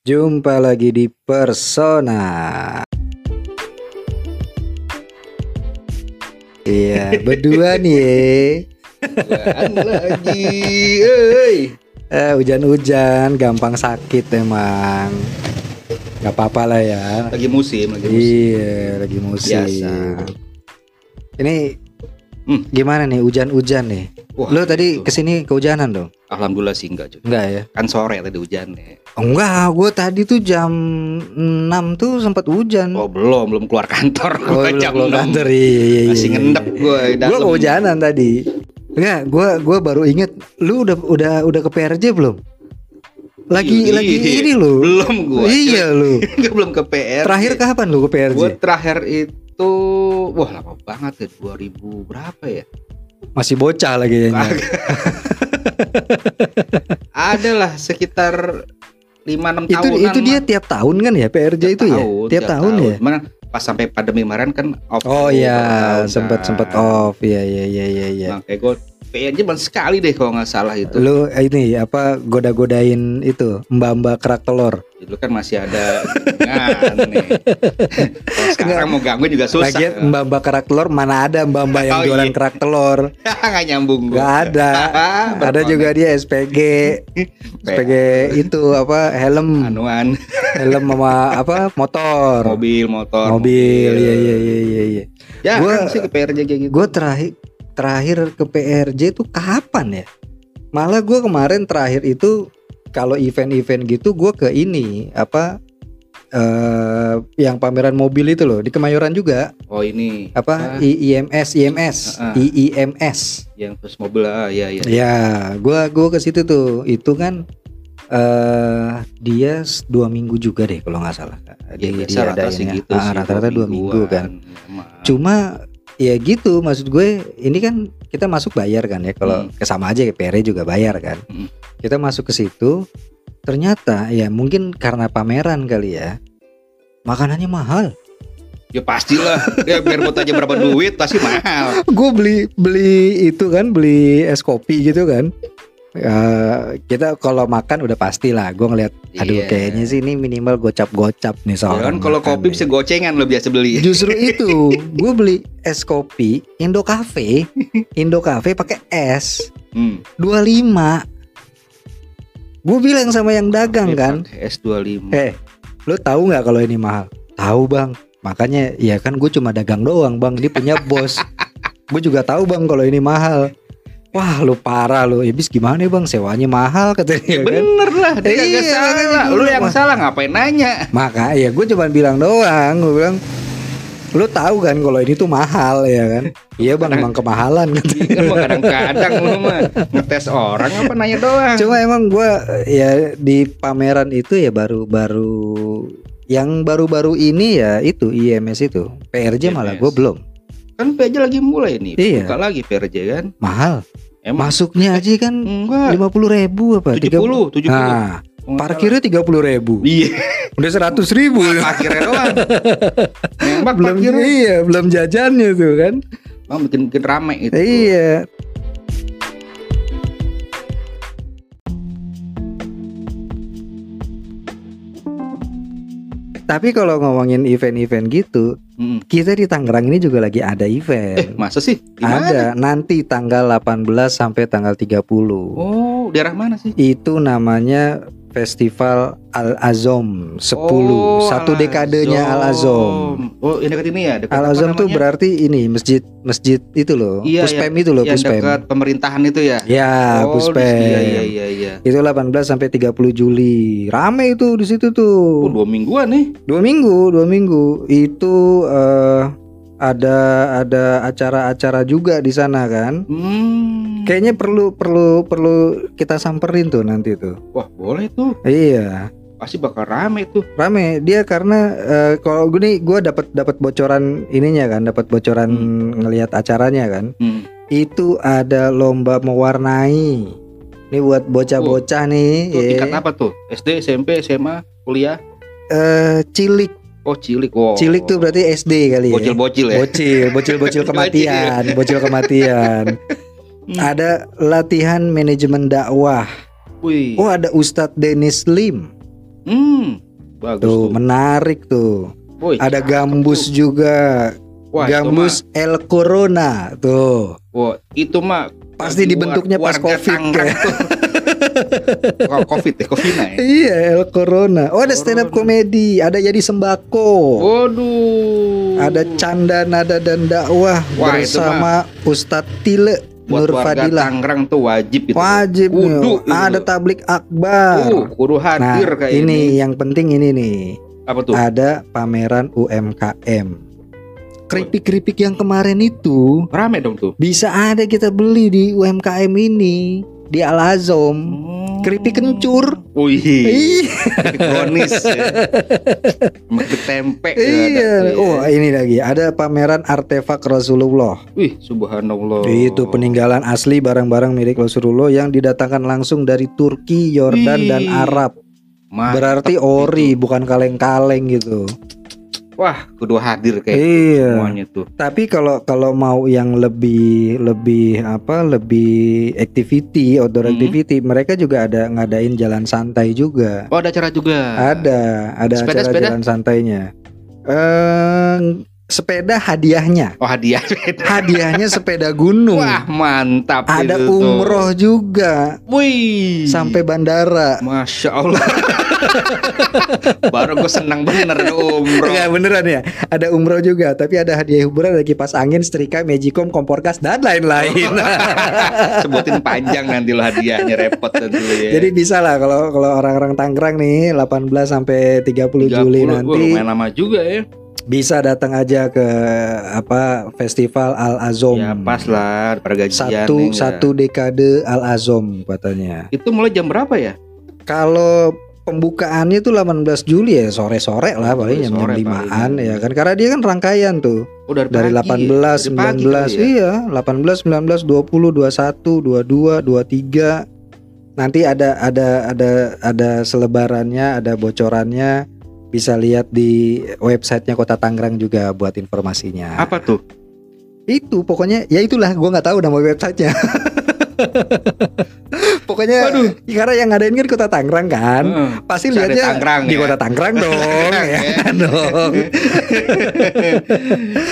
Jumpa lagi di Persona. Iya, berdua nih. Lagi. Eh, hujan-hujan, gampang sakit emang. Gak apa-apa lah ya. Lagi musim, lagi musim. Iya, lagi musim. Biasa. Ini Hmm. gimana nih hujan-hujan nih? Wah, Lo tadi itu. ke sini kehujanan dong? Alhamdulillah sih enggak juga. Enggak ya? Kan sore tadi hujan ya. Oh, enggak, gue tadi tuh jam 6 tuh sempat hujan. Oh belum, belum keluar kantor. Oh, Gua belum jam keluar 6. kantor, iya, iya, iya, Masih iya, ngendep iya. gue di Gue kehujanan tadi. Enggak, gue gua baru inget lu udah udah udah ke PRJ belum? Lagi Iya, lagi iya. ini lu. Belum gue. Iya lu. Enggak belum ke PR. Terakhir kapan lu ke PRJ? Gue terakhir itu wah lama banget ya 2000 berapa ya? Masih bocah lagi kayaknya. Ada lah sekitar 5 6 itu tahunan. itu dia tiap tahun kan ya PRJ itu ya? Tiap, tahun, ya? Cuman pas sampai pandemi kemarin kan off. Oh iya, tahun sempat kan. sempat off. Iya iya iya iya iya. Nah, kayak gue PNJ baru sekali deh kalau nggak salah itu. Lu eh, ini apa goda-godain itu mbak-mbak kerak telur. Dulu kan masih ada kan nih. Sekarang mau gangguin juga susah. Lagian mbak-mbak kerak telur mana ada mbak-mbak yang Oh, jualan iya. kerak telur? nggak nyambung. Gak ada. ada juga dia SPG. SPG itu apa helm, anuan helm sama apa motor. mobil motor Mobil, iya iya iya iya iya. ya Gua- kan sih ke PRJ kayak gitu Gue terakhir terakhir ke PRJ itu kapan ya? Malah gue kemarin terakhir itu kalau event-event gitu gue ke ini apa eh yang pameran mobil itu loh di Kemayoran juga. Oh ini. Apa? Ah. I- IMS Ah, ah. IIMS yang terus mobil ah ya ya ya gua gua ke situ tuh. Itu kan eh dia dua minggu juga deh kalau nggak salah. Ya Di- biasa diadain rata ya. gitu Ah, rata-rata dua minggu kan. Cuma ya gitu maksud gue ini kan kita masuk bayar kan ya kalau Hmm. kesama aja PR juga bayar kan Hmm. kita masuk ke situ ternyata ya mungkin karena pameran kali ya makanannya mahal ya pastilah ya biar buat aja berapa duit pasti mahal gue beli beli itu kan beli es kopi gitu kan Eh, kita kalau makan udah pasti lah. Gue ngeliat aduh Iya. kayaknya sih ini minimal gocap-gocap nih ya soalnya. kan kalau kopi bisa gocengan lo biasa beli. Justru itu gue beli es kopi Indo Cafe. Indo Cafe pakai es. Hmm. 25 gue bilang sama yang dagang kan. S25 eh lo tahu nggak kalau ini mahal? Tahu bang. Makanya ya kan gue cuma dagang doang bang. Dia punya bos. Gue juga tahu bang kalau ini mahal wah lu parah lu. Ibis gimana bang? Sewanya mahal katanya kan? Bener lah dia Iya, kagak salah. makanya lu yang Wah. salah ngapain nanya? Maka ya gue cuma bilang doang. Gue bilang lu tahu kan kalau ini tuh mahal ya kan? Iya bang emang kemahalan katanya. mau kadang-kadang lu mah ngetes orang apa nanya doang? Cuma emang gue ya di pameran itu ya baru-baru yang baru-baru ini ya itu IMS itu. PRJ malah IMS. gue belum kan PJ lagi mulai nih Iya. buka lagi PRJ kan? Mahal. Emang? Masuknya aja kan lima puluh ribu apa? 70 70 nah parkirnya tiga puluh ribu. Iya. Udah seratus ribu. Parkirnya doang. Nembak belum parkirnya. iya belum jajannya tuh kan. Bang bikin bikin rame itu iya tapi kalau ngomongin event-event gitu Mm. kita di Tangerang ini juga lagi ada eh event masa sih Gimana? Ada nanti tanggal 18 sampai tanggal 30. oh daerah mana sih Itu namanya Festival Al Azom 10. Oh, Satu dekadenya Al Azom. oh ini dekat ini ya dekat Al Azom tuh berarti ini masjid masjid itu loh. Iya, Puspem itu loh, yang Puspem. dekat pemerintahan itu ya Ya, oh, Puspem. iya iya iya iya Itu 18 sampai 30 Juli. Rame itu di situ oh, tuh. dua mingguan nih Dua minggu, dua minggu. Itu eh, ada ada acara-acara juga di sana kan. hmm. Kayaknya perlu perlu perlu kita samperin tuh nanti tuh. wah boleh tuh Iya, pasti bakal rame tuh rame dia karena eh, kalau gue nih gue dapat dapat bocoran ininya kan, dapat bocoran ngelihat acaranya kan. hmm. Itu ada lomba mewarnai. Ini buat bocah-bocah nih, Itu ya. tingkat apa tuh SD SMP SMA kuliah Eh, cilik, oh cilik wow cilik tuh berarti SD kali ya. bocil-bocil ya Bocil, bocil-bocil kematian, bocil kematian. Hmm. Ada latihan manajemen dakwah. Wih. Oh, ada Ustadz Dennis Lim. Hmm, bagus Tuh, tuh. menarik tuh. Woi, Ada gambus tuh. juga. Wah, gambus El Corona tuh. wah, itu mah Pasti dibentuknya pas Covid, ya. Covid ya, Covid ya. Iya, El Corona. Oh, ada stand up komedi, ada jadi sembako. Waduh. Ada canda nada dan dakwah Wah, bersama Ustadz Tile buat Nur warga Fadilah. Tangerang tuh wajib itu. Wajib Kudu itu. Ada tablik akbar. Uh, kudu nah, hadir kayak ini, ini. yang penting ini nih. Apa tuh? Ada pameran UMKM. Keripik-keripik yang kemarin itu Rame dong tuh. bisa ada kita beli di UMKM ini di Al Azom. Keripik kencur. Wih, Ih, kronis. ya. Tempe. Iya. ada ya. Oh, ini lagi ada pameran artefak Rasulullah. Wih, subhanallah. Itu peninggalan asli barang-barang milik Rasulullah yang didatangkan langsung dari Turki, Yordan dan. Arab. Mantap Berarti itu. ori bukan kaleng-kaleng gitu. Wah, kudu hadir kayak Iya. semuanya tuh. Tapi kalau kalau mau yang lebih lebih apa lebih activity outdoor Hmm. activity mereka juga ada ngadain jalan santai juga. Oh, ada acara juga. Ada ada Sepeda, acara sepeda? jalan santainya. Eh sepeda hadiahnya. Oh, hadiah. Hadiahnya sepeda gunung. Wah, mantap ada itu tuh. umroh juga Wih. sampai bandara. Masya Allah. Baru gue senang bener umroh. Enggak beneran ya. Ada umroh juga, tapi ada hadiah hiburan, ada kipas angin, setrika, magicom, kompor gas dan lain-lain. Sebutin panjang nanti lo hadiahnya repot nanti lo ya. Jadi bisa lah kalau kalau orang-orang Tangerang nih 18 sampai 30, 30, Juli nanti lumayan lama juga ya. Bisa datang aja ke apa festival Al Azom. Ya pas lah pada gajian Satu nih, enggak. satu dekade Al Azom katanya. Itu mulai jam berapa ya? Kalau pembukaannya tuh 18 Juli ya sore-sore lah paling jam Sore-sore jam 5-an paling. ya kan karena dia kan rangkaian tuh Oh, dari, dari pagi. 18 Dari pagi 19 kali ya? iya 18 19 20 21 22 23 nanti ada ada ada ada selebarannya ada bocorannya bisa lihat di websitenya Kota Tangerang juga buat informasinya Apa tuh? itu pokoknya ya itulah gua nggak tahu nama websitenya pokoknya Waduh. karena yang ngadain kan Kota Tangerang kan Heeh. pasti lihatnya di ya? Kota Tangerang dong ya kan dong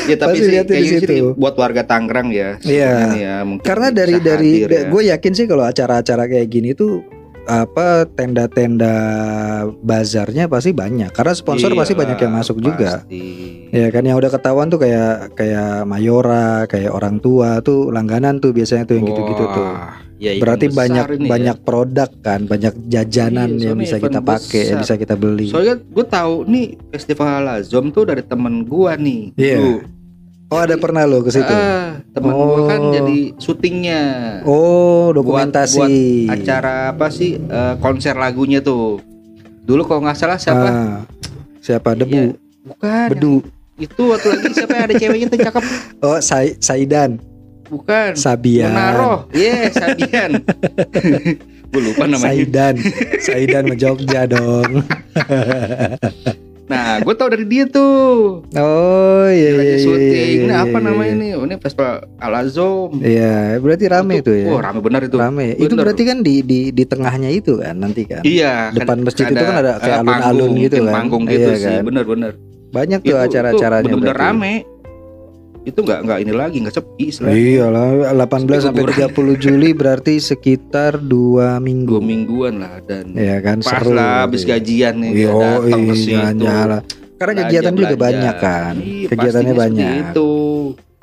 ya tapi Pasti sih lihatnya di kayaknya sih situ. buat warga Tangerang ya. Iya. ya, karena dari dari hadir ya. gue yakin sih kalau acara-acara kayak gini tuh apa tenda-tenda bazarnya pasti banyak karena sponsor Iya, pasti banyak yang masuk juga pasti. ya kan yang udah ketahuan tuh kayak kayak Mayora kayak orang tua tuh langganan tuh biasanya tuh yang gitu-gitu tuh ya berarti banyak ini ya. banyak produk kan banyak jajanan Iya, yang bisa kita pakai yang bisa kita beli Soalnya gue tahu nih festival Lazom tuh dari temen gua nih. Iya. dulu. Oh ada pernah lo ke situ Ah, temen gua kan Oh. jadi syutingnya. oh Buat- dokumentasi buat acara apa sih eh, konser lagunya tuh. Dulu kalau nggak salah siapa? Ah, siapa Iya. debu Bukan. bedu Itu waktu lagi siapa yang ada ceweknya tuh cakep? oh Sai- Saidan Bukan. Sabian Menaroh. Iya, Sabian. gue lupa namanya. Saidan Saidan sama Jogja dong Nah, gue tau dari dia tuh. Oh iya Dia iya lagi iya, syuting. iya, nah, iya, apa iya, namanya iya. nih? Oh, ini festival Al Azom. Iya berarti rame Itu- tuh ya Oh, rame benar itu. Rame Itu Bener. berarti kan di di di tengahnya itu kan nanti kan Iya, Depan masjid itu kan ada kayak alun-alun gitu kan. Panggung gitu Iya sih, kan. bener-bener. Banyak Itu- tuh acara-acaranya itu bener-bener rame. Itu nggak nggak ini lagi, nggak sepi istilahnya. Iya lah 18 sampai Liburan. 30 Juli berarti sekitar dua minggu Dua mingguan lah dan Iya kan pas seru lah habis gajian nih Yo, datang ke situ. Karena Belanja, kegiatan juga belanja. banyak kan Iya, Kegiatannya banyak Itu.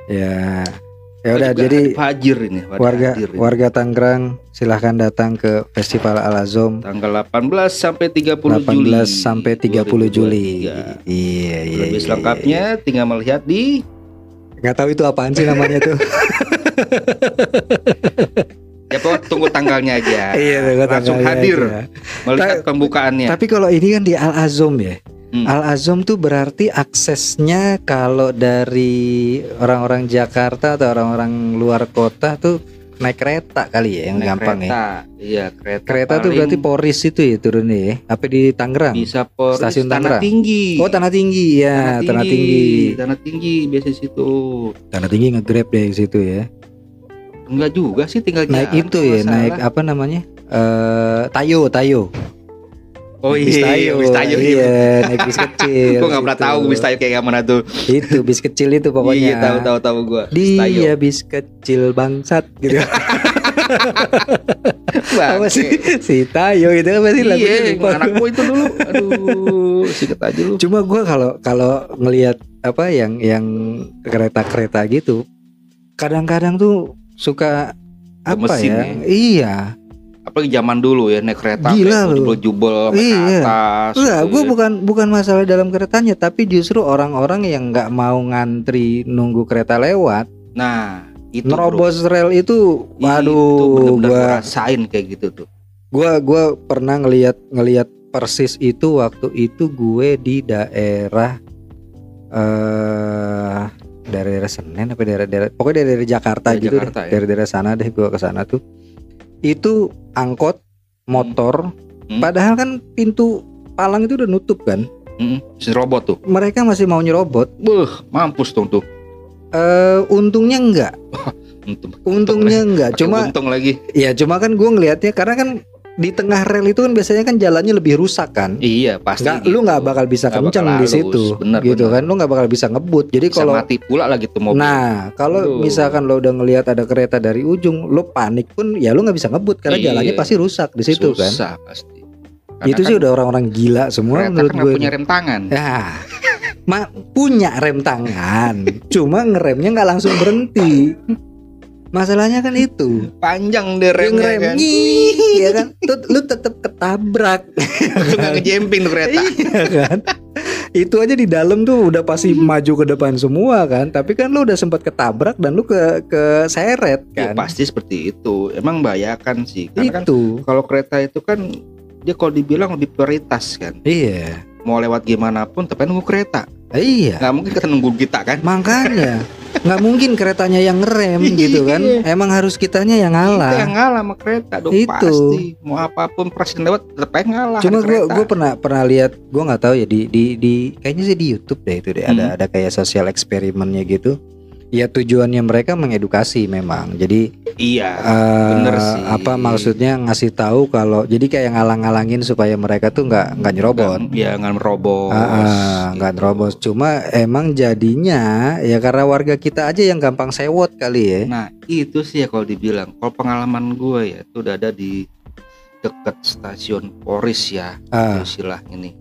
Ya Ya udah Juga jadi Fajir ini, warga hadir ini. warga Tangerang silahkan datang ke Festival Al Azom tanggal 18 sampai 30 18 Juli. sampai 30 Juli. 2023. Iya iya. Lebih iya, selengkapnya tinggal melihat di iya. Nggak tahu itu apaan sih namanya tuh. ya pokoknya tunggu tanggalnya aja. iya, tunggu Langsung hadir aja. melihat pembukaannya. Tapi kalau ini kan di Al Azom ya. Hmm. Al Azom tuh berarti aksesnya kalau dari orang-orang Jakarta atau orang-orang luar kota tuh naik kereta kali ya yang Naik gampang ya. kereta. Iya, kereta. Kereta tuh paling berarti Poris itu ya turunnya ya. Apa di Tangerang? bisa por Stasiun tanah Tangerang. tinggi. Oh tanah tinggi ya, tanah tinggi. Tanah tinggi biasa situ. Tanah tinggi nge-grab deh di situ ya. Enggak juga sih tinggal Naik jalan, itu ya, nggak naik apa namanya? Eh Tayo, Tayo. Oh Bis iya, tayo. bis tayo, iya. Iya, naik bis kecil. Gue gak pernah tahu bis tayo kayak gimana tuh. Itu bis kecil itu pokoknya. Iya tahu tahu tahu gue. Dia bis kecil bangsat gitu. Apa sih? Si Tayo itu apa sih lagunya Iya, anak gue itu dulu. Aduh, sikat aja lu. Cuma gua kalau kalau ngelihat apa yang yang kereta-kereta gitu, kadang-kadang tuh suka apa ya? ya? Iya. Apalagi zaman dulu ya naik kereta Gila lu. jubel-jubel ke Iya. atas. Enggak, gitu gue ya. bukan bukan masalah dalam keretanya, tapi justru orang-orang yang nggak mau ngantri nunggu kereta lewat, Nah, itu bro. nerobos rel itu, itu waduh, bener-bener gua rasain kayak gitu tuh. gua gua pernah ngelihat ngelihat persis itu waktu itu gue di daerah eh daerah Senen apa daerah daerah pokoknya daerah Jakarta Daerah gitu Jakarta, deh. ya. daerah daerah sana deh gua ke sana tuh itu angkot motor Hmm. padahal kan pintu palang itu udah nutup kan Mm si robot tuh. mereka masih mau nyerobot Buh, mampus dong tuh. eh untungnya enggak Untung, untungnya enggak cuma untung lagi. ya cuma kan gua ngelihatnya karena kan di tengah rel itu kan biasanya kan jalannya lebih rusak kan Iya, pasti. nggak gitu. lu nggak bakal bisa Nggak kenceng bakal di situ bener, gitu bener. kan lu nggak bakal bisa ngebut jadi Bisa kalau mati pula lagi tuh mobil. nah kalau Aduh. misalkan lo udah ngelihat ada kereta dari ujung lo panik pun ya lu nggak bisa ngebut karena Iya. jalannya pasti rusak di situ kan Susah pasti. itu sih udah orang-orang gila semua menurut kan gue punya rem tangan. ya ma punya rem tangan cuma ngeremnya nggak langsung berhenti masalahnya kan itu Panjang deh remnya ngerem kan. ya kan Tuh, lu tetap ketabrak nggak ngejemping tuh kereta. Iya kan itu aja di dalam tuh udah pasti maju ke depan semua kan tapi kan lu udah sempat ketabrak dan lu ke ke seret Ya, kan pasti seperti itu. Emang bayakan sih. Karena kan itu kalau kereta itu kan dia kalau dibilang lebih prioritas kan. iya Mau lewat gimana pun tapi nunggu kereta. iya Nggak mungkin kita nunggu kita kan. makanya nggak mungkin keretanya yang ngerem gitu kan emang harus kitanya yang Kita yang ngalah ngalah sama kereta dong Itu. pasti. Mau apa pun presiden lewat tetap ngalah. cuma ada gue gue pernah pernah lihat gue nggak tahu ya di di di kayaknya sih di YouTube deh itu deh ada Hmm. ada kayak sosial eksperimennya gitu ya tujuannya mereka mengedukasi memang jadi Iya. eh, bener sih. apa maksudnya ngasih tahu kalau jadi kayak ngalang-ngalangin supaya mereka tuh nggak nggak nyerobot Nggak- Ya nggak merobos. Ah, ah, nggak gitu. nerobos cuma emang jadinya ya karena warga kita aja yang gampang sewot kali ya Nah itu sih ya kalau dibilang. Kalau pengalaman gue ya itu udah ada di dekat stasiun Poris ya. ah, istilah ini.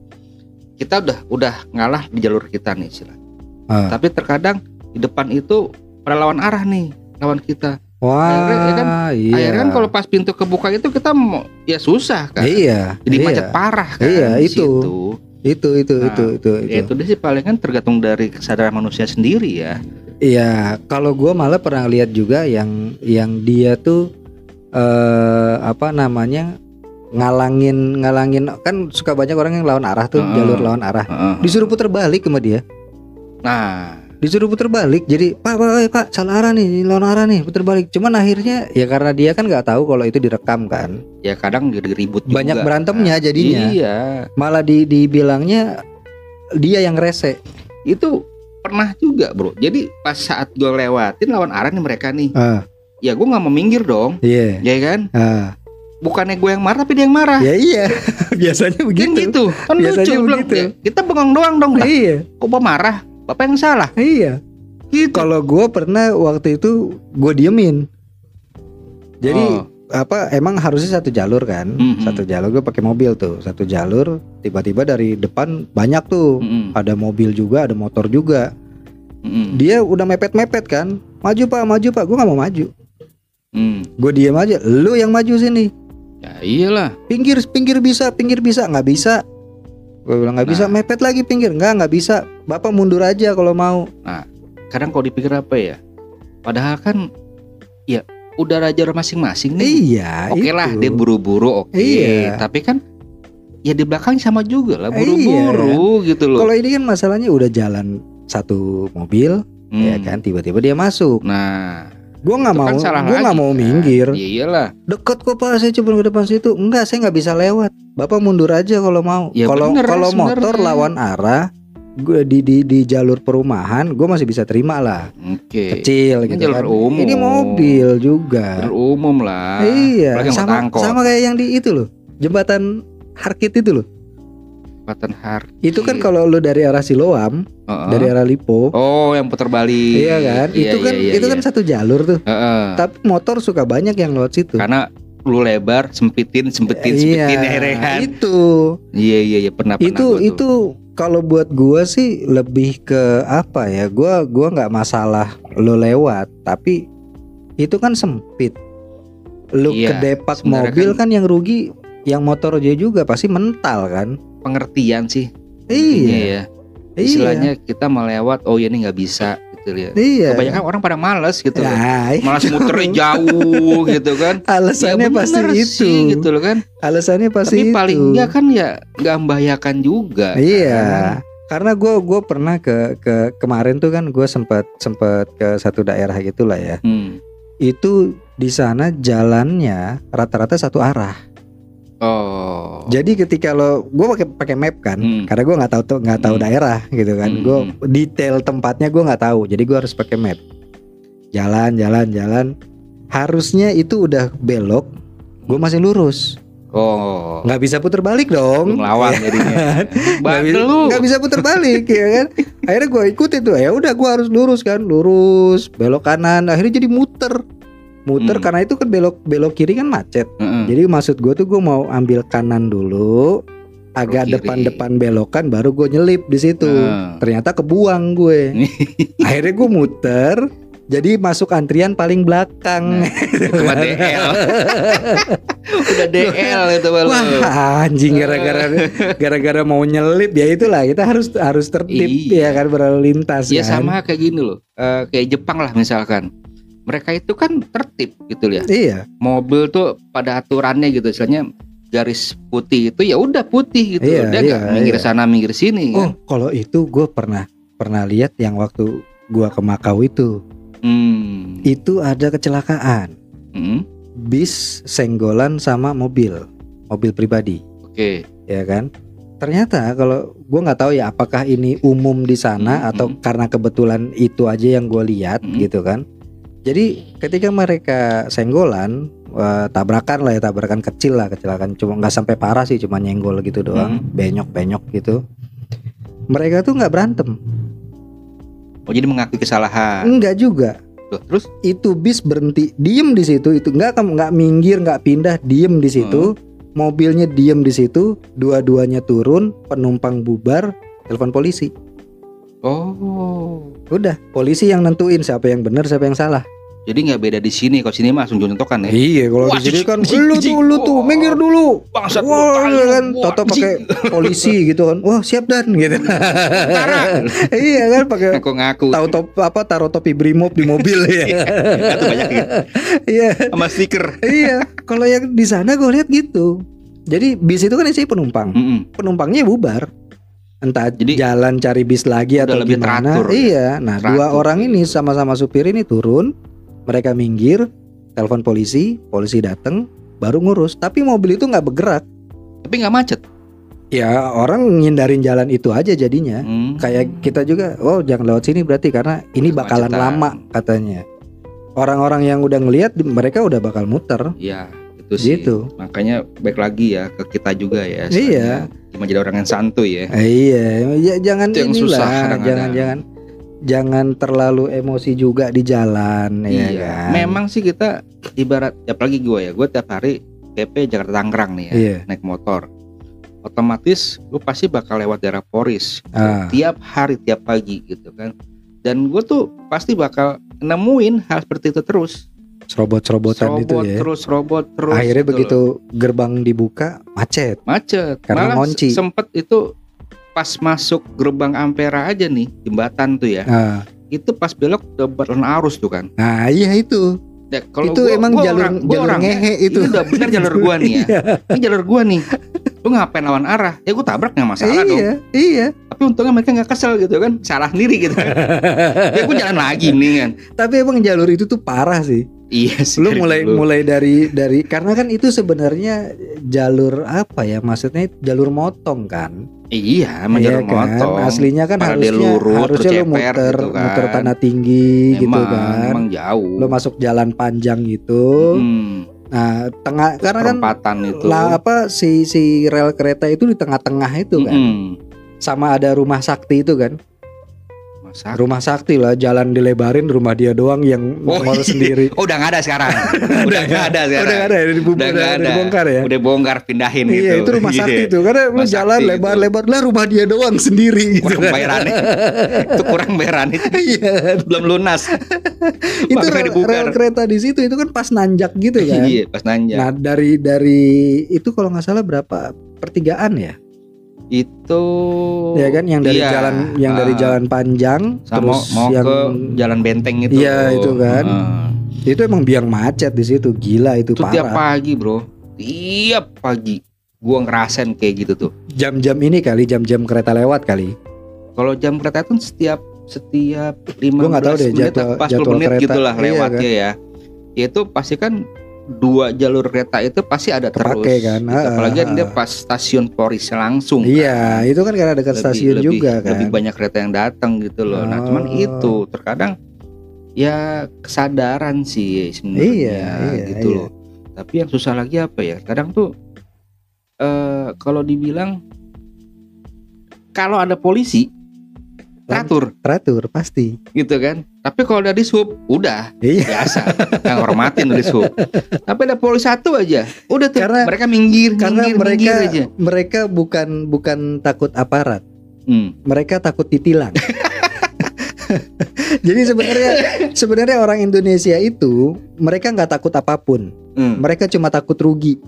Kita udah udah ngalah di jalur kita nih istilah. ah. Tapi terkadang di depan itu pada lawan arah nih lawan kita. wah akhirnya- ya kan, iya Akhirnya kan kalau pas pintu kebuka itu kita mau ya susah kan. iya Jadi iya. macet parah kan. Iya, itu. situ. itu itu Nah, itu itu Ya, itu itu sih paling kan tergantung dari kesadaran manusia sendiri ya. Iya, kalau gua malah pernah lihat juga yang yang dia tuh eh apa namanya ngalangin ngalangin kan suka banyak orang yang lawan arah tuh Heeh. jalur lawan arah Heeh. disuruh putar balik sama dia Nah, disuruh putar balik jadi pak pak pak, pak salah arah nih lawan arah nih putar balik cuman akhirnya ya karena dia kan nggak tahu kalau itu direkam kan ya kadang jadi ribut juga. banyak berantemnya jadinya Iya. malah di dibilangnya dia yang rese Itu pernah juga, Bro. Jadi pas saat gue lewatin lawan arah nih mereka nih. ah Ya gue nggak mau minggir dong. iya Ya kan? ah bukannya gue yang marah tapi dia yang marah ya iya biasanya kan begitu gitu kan Biasanya lucu bilang begitu. "Ya, kita bengong doang dong lah iya kok bapak marah bapak yang salah iya gitu Kalau gue pernah waktu itu gue diemin. Jadi Oh. apa emang harusnya satu jalur kan? Mhm. Satu jalur gue pakai mobil tuh. Satu jalur tiba-tiba dari depan banyak tuh. Mm-mm, Ada mobil juga, ada motor juga. mm-mm, Dia udah mepet-mepet kan? Maju pak, maju pak. Gue nggak mau maju. mm. Gue diem aja. Lu yang maju sini. ya iyalah Pinggir, pinggir bisa, pinggir bisa. Nggak bisa. Gue bilang nggak bisa. Nah. Mepet lagi pinggir. Nggak, nggak bisa. Bapak mundur aja kalau mau. kadang kalau dipikir apa ya padahal kan ya udah raja masing-masing nih Iya. oke lah itu. dia buru-buru oke Iya. tapi kan ya di belakang sama juga lah buru-buru gitu loh Kalau ini kan masalahnya udah jalan satu mobil, Hmm. ya kan tiba-tiba dia masuk. nah Gua nggak mau, kan salah gua nggak mau kan. minggir. ya iyalah Deket kok pak, saya coba ke depan situ. Enggak, saya nggak bisa lewat. Bapak mundur aja kalau mau. Ya Kalau kalau motor lawan arah, gue di di di jalur perumahan, gue masih bisa terima lah. oke Kecil Ini gitu jalur kan. umum. Ini mobil juga. berumum lah iya, apalagi sama sama kayak yang di itu loh, jembatan Harkit itu loh. Perempatan Harkit. Itu kan kalau lu dari arah Siloam, Heeh. dari arah Lipo, Oh, yang putar balik. iya kan? itu kan iya, itu kan iya. satu jalur tuh. Heeh. Tapi motor suka banyak yang lewat situ. Karena lu lebar, sempitin, sempitin, sempitin akhirnya kan. itu. Iya iya iya pernah pernah itu itu kalau buat gua sih lebih ke apa ya? Gua gua nggak masalah lo lewat, tapi itu kan sempit. Lu Iya, kedepak mobil kan- kan, yang rugi yang motor aja juga pasti mental kan? Pengertian sih. Iya. ya. Iya. Istilahnya kita melewat, oh ya ini nggak bisa gitu ya. Iya. Kebanyakan orang pada males gitu loh. Nah, Malas muternya jauh gitu kan. alasannya ya pasti bener itu. sih, gitu loh kan. Alasannya pasti Tapi itu. paling enggak kan ya nggak membahayakan juga. Iya. kan. Karena gue gua pernah ke ke kemarin tuh kan gue sempat sempat ke satu daerah gitulah ya. Hmm. Itu di sana jalannya rata-rata satu arah. Oh. Jadi ketika lo gue pakai pakai map kan, Hmm. karena gue nggak tahu tuh nggak tahu Hmm. daerah gitu kan. Hmm. Gue detail tempatnya gue nggak tahu. Jadi gue harus pakai map. Jalan jalan jalan. Harusnya itu udah belok. Gue masih lurus. Oh. Nggak bisa puter balik dong. ngelawan jadinya. Nggak Bandel bisa, nggak bisa puter balik ya kan. Akhirnya gue ikutin tuh. Ya udah gue harus lurus kan, lurus belok kanan. Akhirnya jadi muter, muter Hmm. karena itu kan belok belok kiri kan macet. Heeh. Jadi maksud gue tuh gue mau ambil kanan dulu, agak depan-depan belokan, baru gue nyelip di situ. Nah. Ternyata kebuang gue. Akhirnya gue muter. Jadi masuk antrian paling belakang. Nah, DL. Udah DL itu malu. Wah anjing gara-gara gara-gara mau nyelip ya itulah kita harus harus tertib Iya. ya kan berlalu lintas Ya kan. sama kayak gini loh. Eh, kayak Jepang lah misalkan. Mereka itu kan tertib gitu ya. Iya. Mobil tuh pada aturannya gitu. Misalnya garis putih itu ya udah putih gitu. Iya, Dia iya, nggak minggir iya. sana minggir sini Oh kan. kalau itu gue pernah pernah lihat yang waktu gua ke Makau itu Hmm. itu ada kecelakaan Hmm. bis senggolan sama mobil mobil pribadi Oke. ya kan ternyata kalau gua nggak tahu ya apakah ini umum di sana Hmm, atau hmm. karena kebetulan itu aja yang gue lihat Hmm. gitu kan jadi ketika mereka senggolan eh, tabrakan lah ya tabrakan kecil lah kecelakaan cuma nggak sampai parah sih cuma nyenggol gitu doang Hmm. benyok benyok gitu. Mereka tuh nggak berantem. Oh jadi mengakui kesalahan. enggak juga. Terus? Itu bis berhenti diem di situ. Itu nggak nggak minggir nggak pindah diem di situ. Mobilnya diem di situ dua-duanya turun penumpang bubar telepon polisi. Oh. udah polisi yang nentuin siapa yang benar siapa yang salah Jadi nggak beda di sini. Kalau sini mah langsung jontokan ya. iya kalau di sini kan jijik, lu tuh lu tuh minggir dulu. Bangsat wah iya kan. toto pakai polisi gitu kan. Wah siap dan. Gitu. iya kan pakai Ngaku-ngaku. tahu top apa taruh topi brimob di mobil ya. Itu banyak gitu. iya. Sama stiker. iya kalau yang di sana gue lihat gitu. Jadi bis itu kan isinya penumpang. Penumpangnya bubar. Entah Jadi, jalan cari bis lagi atau lebih gimana. teratur ya? iya. Nah dua orang iya. ini sama-sama supir ini turun mereka minggir telepon polisi polisi datang baru ngurus tapi mobil itu nggak bergerak Tapi nggak macet. ya orang ngindarin jalan itu aja jadinya Hmm. kayak kita juga oh jangan lewat sini berarti karena ini bakalan Kemacetan. lama katanya orang-orang yang udah ngelihat mereka udah bakal muter Ya itu sih. gitu Makanya baik lagi ya ke kita juga ya. Iya. Cuma jadi orang yang santuy ya. Iya ya, jangan Itu yang inilah susah kadang-kadang. jangan jangan jangan terlalu emosi juga di jalan ya iya. kan Memang sih kita ibarat apalagi gue ya. Gue tiap hari PP Jakarta Tangerang nih ya. iya Naik motor. Otomatis gue pasti bakal lewat daerah Poris. ah Tiap hari tiap pagi gitu kan. Dan gue tuh pasti bakal nemuin hal seperti itu terus. serobot-serobotan itu robot ya terus robot terus. akhirnya gitu begitu loh. gerbang dibuka macet macet. Karena Malah ngunci. se- sempet itu pas masuk gerbang Ampera aja nih jembatan tuh ya. nah, Itu pas belok udah berlalu arus tuh kan. nah iya itu Ya, kalau itu gua- emang gua jalur orang- gua jalur orangnya, ngehe itu Ini udah bener jalur gua nih ya. Iya, Ini jalur gua nih. Lu ngapain lawan arah? Ya gua tabrak nggak masalah dong. iya iya Tapi untungnya mereka nggak kesel gitu kan. Salah sendiri gitu. ya gua jalan lagi nih kan. tapi emang jalur itu tuh parah sih Iya sih. lu mulai dulu. mulai dari dari karena kan itu sebenarnya jalur apa ya maksudnya jalur motong kan Iya, Iya jalur kan motong. aslinya kan Pada harusnya lurus, harusnya lu muter gitu kan. muter tanah tinggi gitu Emang, kan emang jauh. lu masuk jalan panjang gitu Hmm. Nah, tengah karena kan perempatan itu. lah apa si si rel kereta itu di tengah-tengah itu kan. Mm-mm. Sama ada rumah sakti itu kan. Masa? Rumah sakti lah, jalan dilebarin, rumah dia doang yang Oh, nongol iya. sendiri. Oh, udah nggak ada sekarang. udah nggak ada sekarang. Udah nggak ada ya, Udah udah, udah ada. dibongkar ya. Udah bongkar pindahin gitu. Iya itu rumah Iya. sakti tuh karena lu Rumah jalan sakti lebar-lebar lah rumah dia doang sendiri gitu Kurang bayarannya. itu kurang bayarannya. Iya? Belum lunas. itu rel, rel kereta di situ itu kan pas nanjak gitu kan. Iya, pas nanjak. Nah dari dari itu kalau nggak salah berapa pertigaan ya? Itu ya kan yang dari iya, jalan yang dari ah, jalan panjang sama terus mau yang ke jalan benteng itu. Iya, itu kan. Ah. itu emang biang macet di situ gila itu, itu tiap parah. pagi, Bro. Tiap pagi gua ngerasain kayak gitu tuh. Jam-jam ini kali jam-jam kereta lewat kali. Kalau jam kereta itu setiap setiap 15 Gua nggak tahu deh menit jadwal- apa 40 jadwal menit kereta. gitulah Iya, lewatnya ya. Itu pasti kan dua jalur kereta itu pasti ada Kepake terus. kan, gitu. ah, Apalagi ah, dia ah. pas stasiun Poris langsung. Iya, kan. itu kan karena dekat stasiun lebih, juga kan. lebih banyak kereta yang datang gitu loh. Nah, cuman Oh. itu terkadang ya kesadaran sih sebenarnya Iya, iya, gitu iya. loh. Tapi yang susah lagi apa ya? Kadang tuh eh kalau dibilang kalau ada polisi teratur Teratur pasti. gitu kan. Tapi kalau dari sub udah Iya. biasa yang hormatin dari sub. Tapi ada polisi satu aja, udah tuh Karena- mereka minggir, Karena minggir, mereka minggir aja. mereka bukan bukan takut aparat, Hmm. mereka takut ditilang. Jadi sebenarnya sebenarnya orang Indonesia itu mereka nggak takut apa pun, Hmm. mereka cuma takut rugi.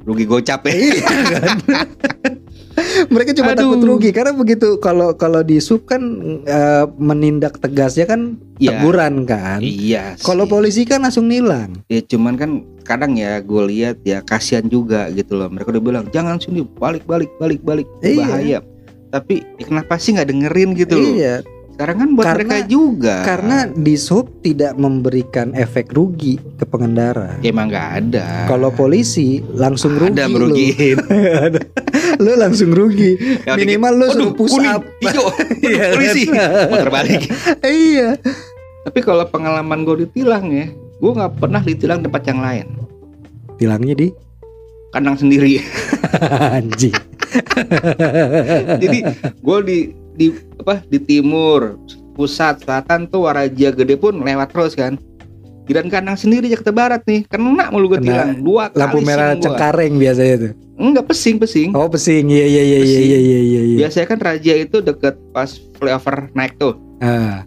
Rugi gocap ya. Iya kan? mereka cuma Aduh. takut rugi karena begitu kalau kalau di sub kan eh, menindak tegasnya kan Iya. teguran kan. Iya. Kalau polisi kan langsung nilang. ya cuman kan kadang ya gue lihat ya kasihan juga gitu loh mereka udah bilang jangan sini balik balik balik balik Iya. bahaya tapi ya kenapa sih nggak dengerin gitu Iya, sekarang kan buat Karena- mereka juga karena di sub tidak memberikan efek rugi ke pengendara. Ya, emang nggak ada Kalau polisi langsung rugi ada merugiin lu langsung rugi. Ya, Minimal lu suruh "Waduh, push kuning, up. hijau Iya, polisi kan? muter balik iya. tapi kalau pengalaman gue ditilang ya gue nggak pernah ditilang tempat yang lain Tilangnya di kandang sendiri anjing. jadi gue di di apa di timur pusat selatan tuh Waraja Gede pun lewat terus kan Giliran kandang sendiri Jakarta Barat nih kena mulu gue tilang dua kali Lampu merah SIM gua. Cengkareng biasanya tuh. enggak pesing pesing Oh, pesing. Iya iya iya iya iya iya iya. iya. biasanya kan Raja itu deket pas flyover naik tuh Ah.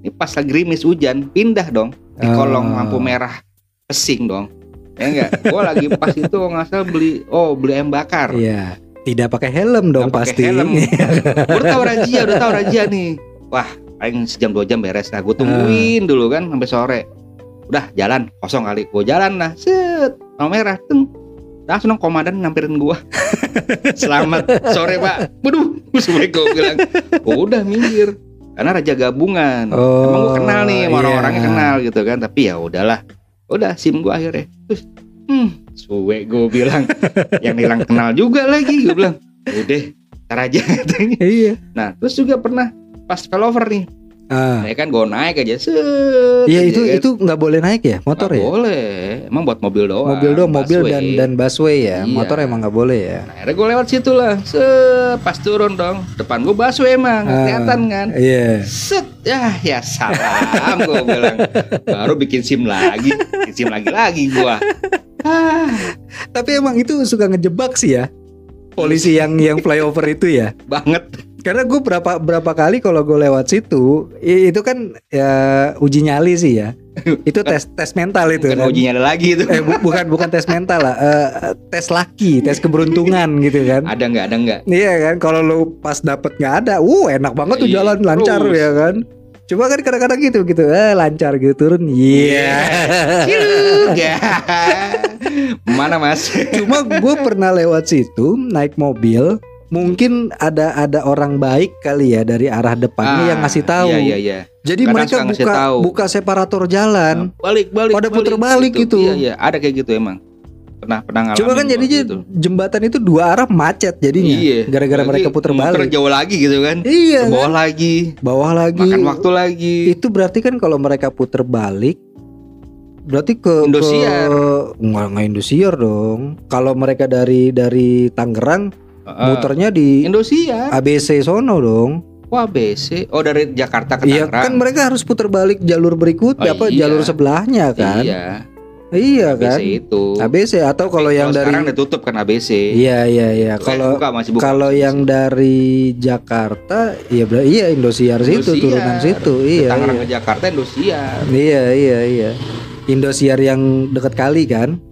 ini pas lagi gerimis hujan pindah dong di Oh. kolong lampu merah pesing dong ya enggak gue lagi pas itu nggak salah beli oh beli ayam bakar Iya. Tidak pakai helm dong pakai pasti. helm. udah tahu Raja udah tahu Raja nih. Wah paling sejam dua jam beres. Nah gue tungguin dulu kan sampai sore. Udah jalan. Kosong kali. Gue jalan lah. Set lampu merah. Teng. Langsung dong komandan nyamperin gua. Selamat sore pak. Waduh gue bilang. Udah minggir. Karena raja gabungan. Oh, emang gue kenal nih sama iya. orang-orangnya kenal gitu kan. Tapi ya udahlah. Udah sim gua akhirnya. Terus hmm suwe gue bilang yang hilang kenal juga lagi gue bilang udah ntar aja. Iya. nah terus juga pernah pas failover nih Ah. ya kan gue naik aja set Iya aja itu kan. itu nggak boleh naik ya motor Nggak ya? boleh emang buat mobil doang Mobil doang, mobil dan dan busway ya. Iya. Motor emang nggak boleh ya. Nah, akhirnya gue lewat situ lah se pas turun dong depan gue busway emang Ah. kelihatan kan Iya. set ya ya salam gue bilang baru bikin sim lagi bikin sim lagi lagi gue ah, Tapi emang itu suka ngejebak sih ya. Polisi yang yang flyover itu ya. banget Karena gue berapa berapa kali kalau gue lewat situ, itu kan ya uji nyali sih ya. Itu tes tes mental itu. bukan kan. ujinya ada lagi itu Eh bu- bukan bukan tes mental lah, eh, tes laki, tes keberuntungan gitu kan. ada nggak ada nggak Iya kan, kalau lu pas dapet nggak ada, uh enak banget tuh Iya, jalan lancar terus. ya kan. Cuma kan kadang-kadang gitu gitu, eh lancar gitu turun, iya. Ciluk, ya mana mas Cuma gue pernah lewat situ naik mobil, mungkin ada ada orang baik kali ya dari arah depannya yang ngasih tahu. iya iya iya Jadi Kadang mereka buka tahu. buka separator jalan. balik balik Pada puter balik gitu. iya iya ada kayak gitu emang pernah pernah ngalamin Cuma kan jadinya gitu. jembatan itu dua arah macet jadinya. iya Gara-gara mereka puter muter balik. jauh lagi gitu kan Iya. ke kan? bawah lagi Bawah lagi. makan waktu lagi Itu berarti kan kalau mereka puter balik berarti ke Indosiar. ke nggak nggak Indosiar dong. Kalau mereka dari dari Tangerang Heeh. muternya di Indosiar. ABC sono dong. Wah BC. Oh dari Jakarta ke Iya Tangerang. kan mereka harus putar balik jalur berikutnya Oh, apa iya. jalur sebelahnya kan? Iya. Iya ABC kan? itu. ABC atau kalau yang dari sekarang ditutup kan ABC. Iya iya iya. Kalau kalau yang dari Jakarta ya iya Indosiar situ Indosiar. turunan situ. Iya. Tangerang Iya. ke Jakarta Indosiar. Iya iya iya. Indosiar yang dekat kali kan?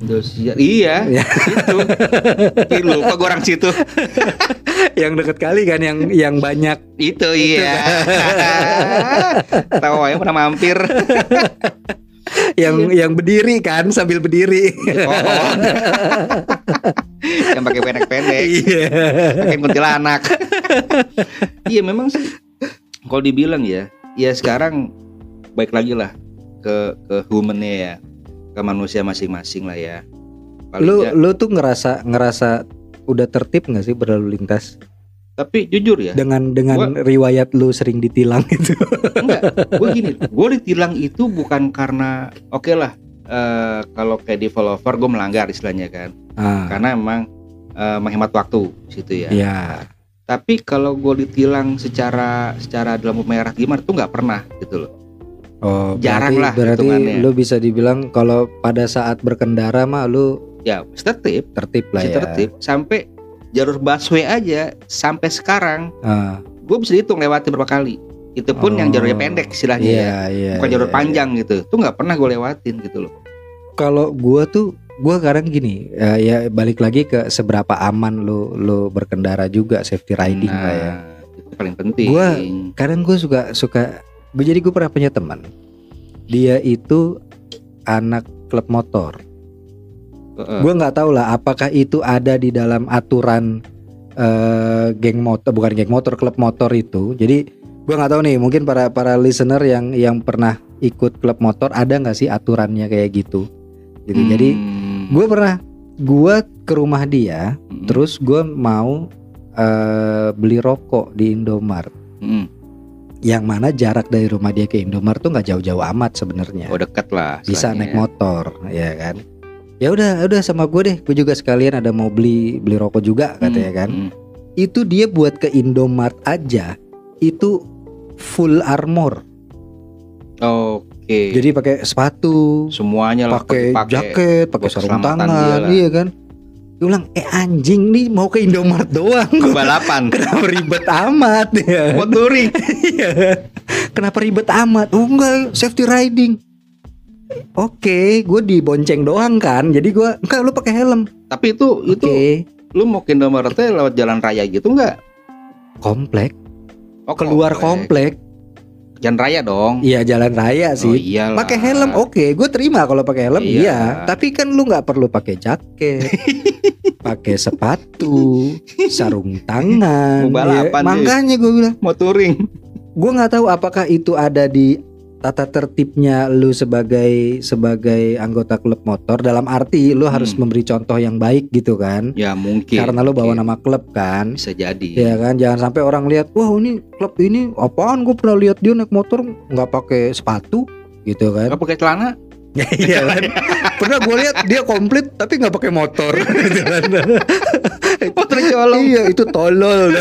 Indosiar. Iya. Iya. Itu. Ih, lupa gue orang situ. yang dekat kali kan yang yang banyak Itu iya. Tahu ya pernah mampir. yang yang berdiri kan sambil berdiri. Oh, oh. yang pakai pendek-pendek, Iya. pakai kuntilanak. iya memang sih. Kalau dibilang ya, ya sekarang baik lagi lah ke ke humannya ya, ke manusia masing-masing lah ya. Paling lu nggak- lu tuh ngerasa ngerasa udah tertib nggak sih berlalu lintas tapi jujur ya, dengan dengan riwayat lu sering ditilang itu? enggak. Gue gini, gue ditilang itu bukan karena oke lah. eh, kalau kayak developer gue melanggar istilahnya kan, Ah, karena emang eh, menghemat waktu situ ya. ya. Tapi kalau gue ditilang secara secara dalam merah gimana tuh nggak pernah gitu loh. Oh, Jarang berarti, lah berarti hitungannya. lu bisa dibilang kalau pada saat berkendara mah lu Ya tertib, tertib lah ya. tertib. Sampai jalur busway aja sampai sekarang Ah, gue bisa hitung lewati berapa kali. Itu pun yang Oh, jalurnya pendek istilahnya ya, iya, iya, bukan jalur iya, panjang gitu. Tuh nggak pernah gue lewatin gitu loh. Kalau gua tuh gua kadang gini ya, ya balik lagi ke seberapa aman lu lu berkendara juga safety riding nah, lah ya. itu paling penting. Gua- Kadang gue suka suka gue jadi gue pernah punya teman. Dia itu anak klub motor. Heeh. Gue nggak tahu lah apakah itu ada di dalam aturan eh, geng motor bukan geng motor klub motor itu. Jadi gue nggak tahu nih mungkin para para listener yang yang pernah ikut klub motor ada nggak sih aturannya kayak gitu. Gitu. Jadi Hmm, gue pernah gue ke rumah dia hmm, terus gue mau eh, beli rokok di Indomart hmm. Yang mana jarak dari rumah dia ke Indomart tuh nggak jauh-jauh amat sebenarnya. Oh deket lah. bisa naik ya. motor ya kan? Ya udah udah sama gue deh. Gue juga sekalian ada mau beli beli rokok juga katanya kan. Hmm, itu dia buat ke Indomart aja itu full armor. Oke. jadi pakai sepatu semuanya lah pakai jaket pakai sarung tangan iya kan gue bilang eh anjing nih mau ke Indomart doang balapan. kenapa ribet amat ya Buat touring. Iya. Kenapa ribet amat? Oh enggak, safety riding. Oke, gue dibonceng doang kan. Jadi gue enggak lu pakai helm. Tapi itu itu Oke. lu mau ke Indomaret teh lewat jalan raya gitu nggak? Komplek, Oh, keluar komplek. Jalan raya dong. Iya jalan raya Oh sih. iyalah. Pakai helm, oke, gue terima kalau pakai helm, Iya. iya. Tapi kan lu nggak perlu pakai jaket, pakai sepatu, sarung tangan. Mau ya. balapan, cuy. Makanya gue bilang, Mau touring. gue nggak tahu apakah itu ada di tata tertibnya lu sebagai sebagai anggota klub motor dalam arti lu harus Hmm. memberi contoh yang baik gitu kan Ya mungkin. karena lu bawa mungkin. nama klub kan bisa jadi. ya kan jangan sampai orang lihat wah ini klub ini apaan gue pernah lihat dia naik motor nggak pakai sepatu gitu kan Nggak pakai celana? iya kan? Pernah gue lihat dia komplit tapi nggak pakai motor. Motor colong. iya itu tolol.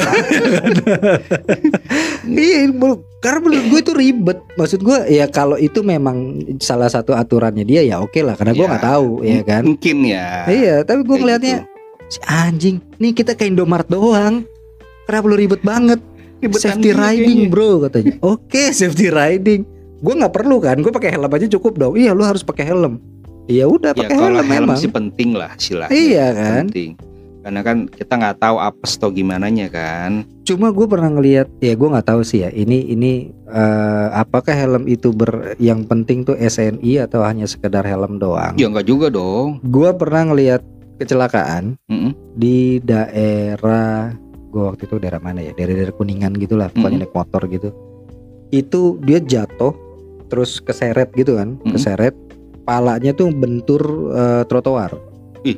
Iya karena menurut gue itu ribet. Maksud gue ya kalau itu memang salah satu aturannya dia ya oke lah karena gue Ya, nggak tahu ya kan? Mungkin ya. iya tapi gue ngelihatnya gitu. si anjing nih kita ke Indomart doang. Kenapa lu ribet banget? Ribetan safety riding kayaknya. bro katanya. Oke safety riding gue nggak perlu kan gue pakai helm aja cukup dong iya lu harus pakai helm iya udah Ya pakai kalau helm, helm memang sih penting lah istilahnya. Iya kan? Penting. Karena kan kita nggak tahu apes atau gimana kan. Cuma gue pernah ngelihat, ya gue nggak tahu sih ya. Ini ini eh, apakah helm itu ber yang penting tuh SNI atau hanya sekedar helm doang? Ya nggak juga dong. Gue pernah ngelihat kecelakaan Mm-mm. di daerah gue waktu itu daerah mana ya? Daerah daerah kuningan gitulah, pokoknya naik motor gitu. Itu dia jatuh, terus keseret gitu kan, Mm-mm. keseret, palanya tuh bentur eh, trotoar. Ih.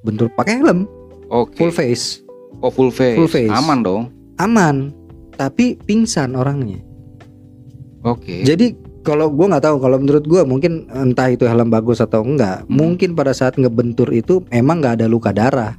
Bentur pakai helm, Oke. full face. Oh full face. Full face. Aman dong. aman tapi pingsan orangnya Oke. jadi kalau gua nggak tahu kalau menurut gua mungkin entah itu helm bagus atau enggak Hmm. mungkin pada saat ngebentur itu emang nggak ada luka darah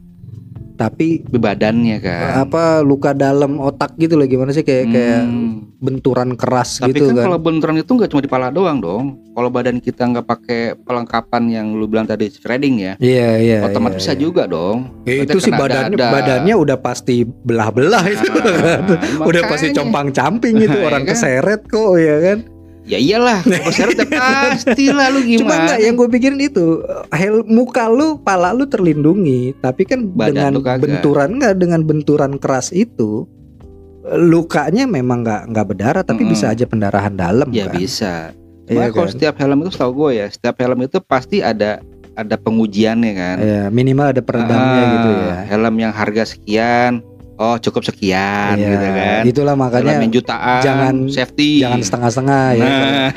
tapi Di badannya kan. apa luka dalam otak gitu loh gimana sih kayak kayak Hmm. benturan keras Tapi gitu kan, kan, kalau benturan itu nggak cuma di pala doang dong. Kalau badan kita nggak pakai perlengkapan yang lu bilang tadi shredding ya, iya iya otomatis iya, bisa iya. juga dong. Ya, itu sih badannya dada. badannya udah pasti belah-belah itu kan. Ah, udah pasti compang-camping itu Ya orang kan? keseret kok ya kan Ya iyalah, udah pasti lah lu cuma gimana. enggak yang gue pikirin itu hel muka lu pala lu terlindungi tapi kan Badan dengan benturan enggak dengan benturan keras itu lukanya memang nggak nggak berdarah tapi Mm-mm. bisa aja pendarahan dalam Ya kan bisa. Iya Makanya kalau kan? setiap helm itu setahu gue ya, setiap helm itu pasti ada ada pengujiannya kan. ya minimal ada peredamnya Ah, gitu ya Helm yang harga sekian, oh cukup sekian Iya, gitu kan. itulah helm makanya yang jutaan, jangan- safety. jangan setengah-setengah ya Nah,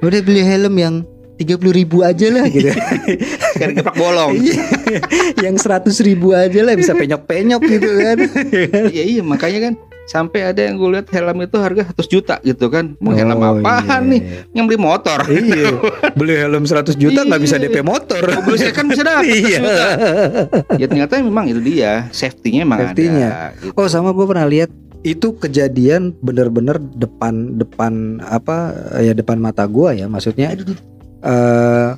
udah beli helm yang tiga puluh ribu aja lah gitu kayak keplak bolong. Iya, yang seratus ribu aja lah bisa penyok-penyok gitu kan. Iya iya makanya kan sampai ada yang gue lihat helm itu harga 100 juta gitu kan. Mau helm Oh, apaan iya. nih? Yang beli motor. Iya, beli helm 100 juta nggak bisa. DP motor. Saya kan bisa dapat 100 Iya. juta. Ya ternyata memang itu dia safety-nya memang Safety-nya. ada. gitu. Oh sama gue pernah lihat itu kejadian bener-bener depan depan apa ya depan mata gua ya maksudnya eh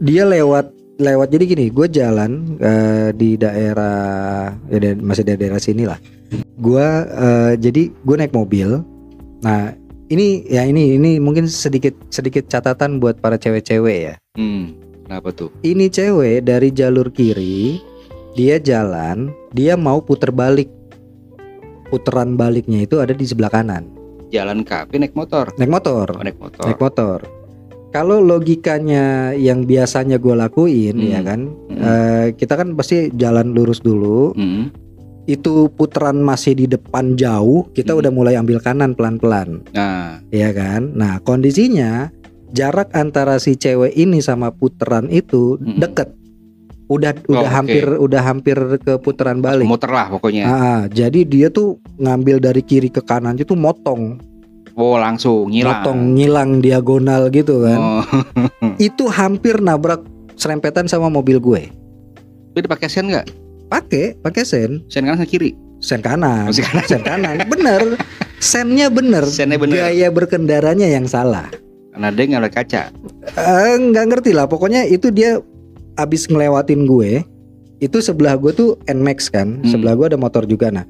dia lewat lewat jadi gini gue jalan eh, di daerah ya da- masih di daerah sini lah. Gue jadi gue naik mobil. Nah ini ya ini ini mungkin sedikit sedikit catatan buat para cewek-cewek ya. Hmm, kenapa tuh? ini cewek dari jalur kiri dia jalan dia mau puter balik. Puteran baliknya itu ada di sebelah kanan. Jalan kaki naik motor. naik motor. Oh, naik motor. naik motor kalau logikanya yang biasanya gue lakuin Hmm. ya kan Hmm. eh, kita kan pasti jalan lurus dulu Hmm. itu putaran masih di depan jauh kita Hmm. udah mulai ambil kanan pelan-pelan Nah, ya kan nah kondisinya jarak antara si cewek ini sama puteran itu Mm-mm. deket udah Oh, udah oke. hampir udah hampir ke putaran balik muter lah pokoknya. Ah, jadi dia tuh ngambil dari kiri ke kanan itu motong Oh, langsung ngilang. motong nyilang diagonal gitu kan Oh. itu hampir nabrak serempetan sama mobil gue Itu pakai sen nggak? pakai pakai sen Sen kanan sen kiri. sen kanan Oh, sen kanan. sen kanan bener sennya bener Sennya bener. gaya berkendaranya yang salah Karena dia nggak ada kaca. Eh, nggak ngerti lah pokoknya itu dia abis ngelewatin gue itu sebelah gue tuh Nmax kan Hmm. sebelah gue ada motor juga nah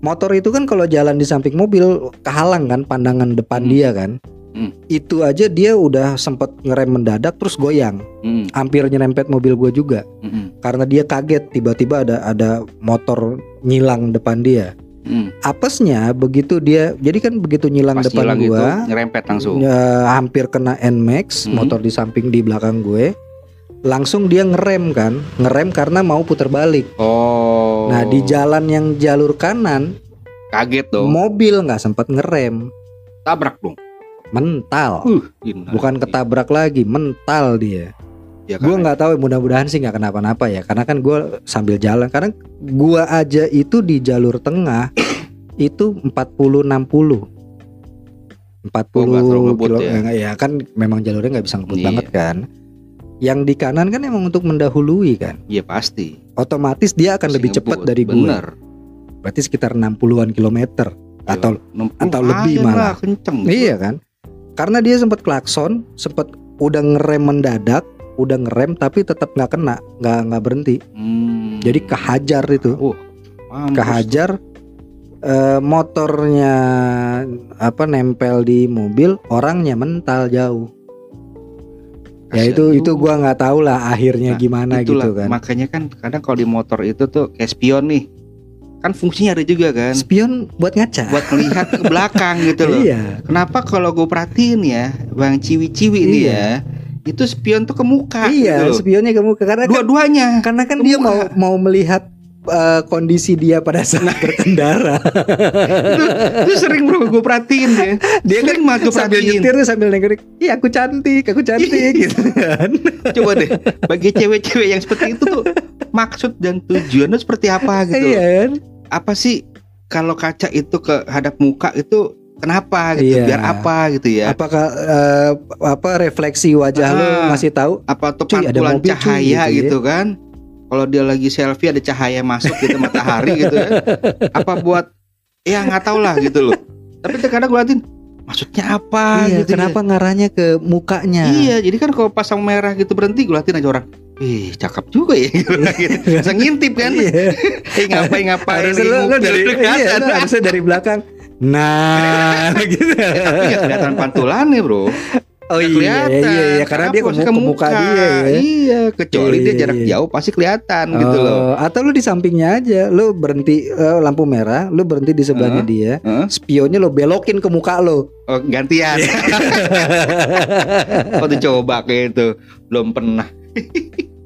motor itu kan kalau jalan di samping mobil kehalang kan pandangan depan Hmm. dia kan Hmm. itu aja dia udah sempet ngerem mendadak terus goyang Hmm. hampir nyerempet mobil gue juga Hmm. karena dia kaget tiba-tiba ada ada motor nyilang depan dia Hmm. apesnya begitu dia jadi kan begitu nyilang Pas depan hilang gua nyerempet langsung. ya, hampir kena Nmax Hmm. motor di samping di belakang gue langsung dia ngerem kan ngerem karena mau putar balik Oh. nah di jalan yang jalur kanan kaget dong. mobil nggak sempat ngerem Tabrak dong. mental Uh, bukan ketabrak lagi mental dia Ya, gue kan? nggak tahu mudah-mudahan sih nggak kenapa-napa ya karena kan gue sambil jalan karena gue aja itu di jalur tengah itu 40 60 40 Oh, ngebut kilo ya? ya. ya kan memang jalurnya nggak bisa ngebut Iya. banget kan yang di kanan kan emang untuk mendahului kan Iya pasti. otomatis dia akan lebih cepat dari gue Bener. berarti sekitar 60-an kilometer atau atau lumayan lebih lah, malah. kenceng. iya kan karena dia sempat klakson sempat udah ngerem mendadak udah ngerem tapi tetap nggak kena nggak nggak berhenti Hmm. jadi kehajar itu Mampus. kehajar eh, motornya apa nempel di mobil orangnya mental jauh ya itu itu gua nggak tahu lah akhirnya Nah, gimana Itulah, gitu kan Makanya kan kadang kalau di motor itu tuh kayak spion nih. Kan fungsinya ada juga kan. spion buat ngaca Buat melihat ke belakang gitu loh. iya Kenapa kalau gue perhatiin ya, Bang Ciwi-ciwi nih Iya. ya, itu spion tuh ke muka iya gitu spionnya kamu karena kan, Dua-duanya. karena kan ke dia muka. mau mau melihat eh, kondisi dia pada saat Nah. berkendara itu, itu sering bro gue perhatiin ya. dia kan Sering banget gue sambil perhatiin. nyetir tuh sambil nengok iya aku cantik aku cantik gitu kan Coba deh, bagi cewek-cewek yang seperti itu tuh maksud dan tujuannya seperti apa gitu. iya kan Apa sih kalau kaca itu ke hadap muka itu kenapa gitu Iya. biar apa gitu ya Apakah eh, apa refleksi wajah Ah. ngasih tahu? apa tuh pantulan cuy, cahaya gitu ya. gitu, kan kalau dia lagi selfie ada cahaya masuk gitu matahari gitu ya apa buat ya nggak tahu lah gitu loh tapi terkadang gue liatin maksudnya apa iya, gitu ya. kenapa ngarahnya ke mukanya? Iya, jadi kan kalau pasang merah gitu berhenti, gue liatin aja orang. Ih, cakep juga ya. gitu. Bisa ngintip kan. Iya. Eh, ngapain ngapain harusnya lo, lo dari iya, kelihatan. lo harusnya dari belakang. Nah, gitu. Tapi nggak kelihatan pantulannya, Bro. Oh Nggak iya, kelihatan. iya, iya, karena dia ke, fokusnya mu- ke muka dia ya. Iya, kecuali Iya, dia iya, jarak iya. jauh pasti kelihatan gitu loh. Oh, Atau lu di sampingnya aja, lu berhenti eh, lampu merah, lu berhenti di sebelahnya dia, Heeh. spionnya lo belokin ke muka lo. Oh, gantian. Iya. oh, dicoba kayak itu. Belum pernah.